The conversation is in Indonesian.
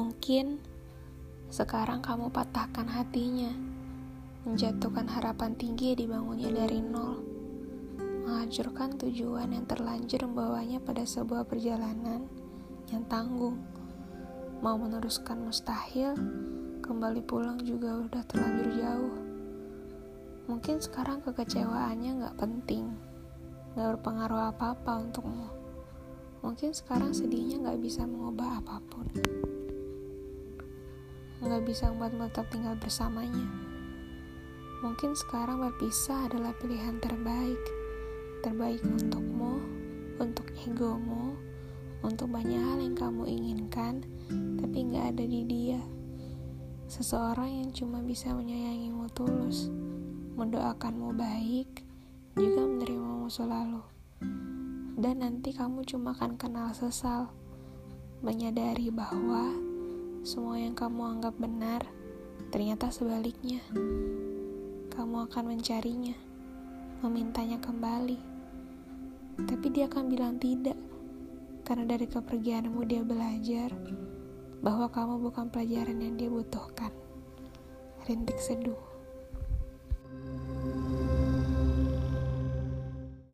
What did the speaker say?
Mungkin sekarang kamu patahkan hatinya, menjatuhkan harapan tinggi dibangunnya dari nol, menghancurkan tujuan yang terlanjur membawanya pada sebuah perjalanan yang tanggung. Mau meneruskan mustahil, kembali pulang juga udah terlanjur jauh. Mungkin sekarang kekecewaannya gak penting, gak berpengaruh apa-apa untukmu. Mungkin sekarang sedihnya gak bisa mengubah apa pun. Gak bisa membuatmu tetap tinggal bersamanya. Mungkin sekarang berpisah adalah pilihan terbaik. Terbaik untukmu, untuk egomu, untuk banyak hal yang kamu inginkan, tapi gak ada di dia. Seseorang yang cuma bisa menyayangimu tulus, mendoakanmu baik, juga menerimamu selalu. Dan nanti kamu cuma akan kenal sesal, menyadari bahwa semua yang kamu anggap benar ternyata sebaliknya. Kamu akan mencarinya, memintanya kembali, tapi dia akan bilang tidak karena dari kepergianmu dia belajar bahwa kamu bukan pelajaran yang dia butuhkan. Rintik seduh.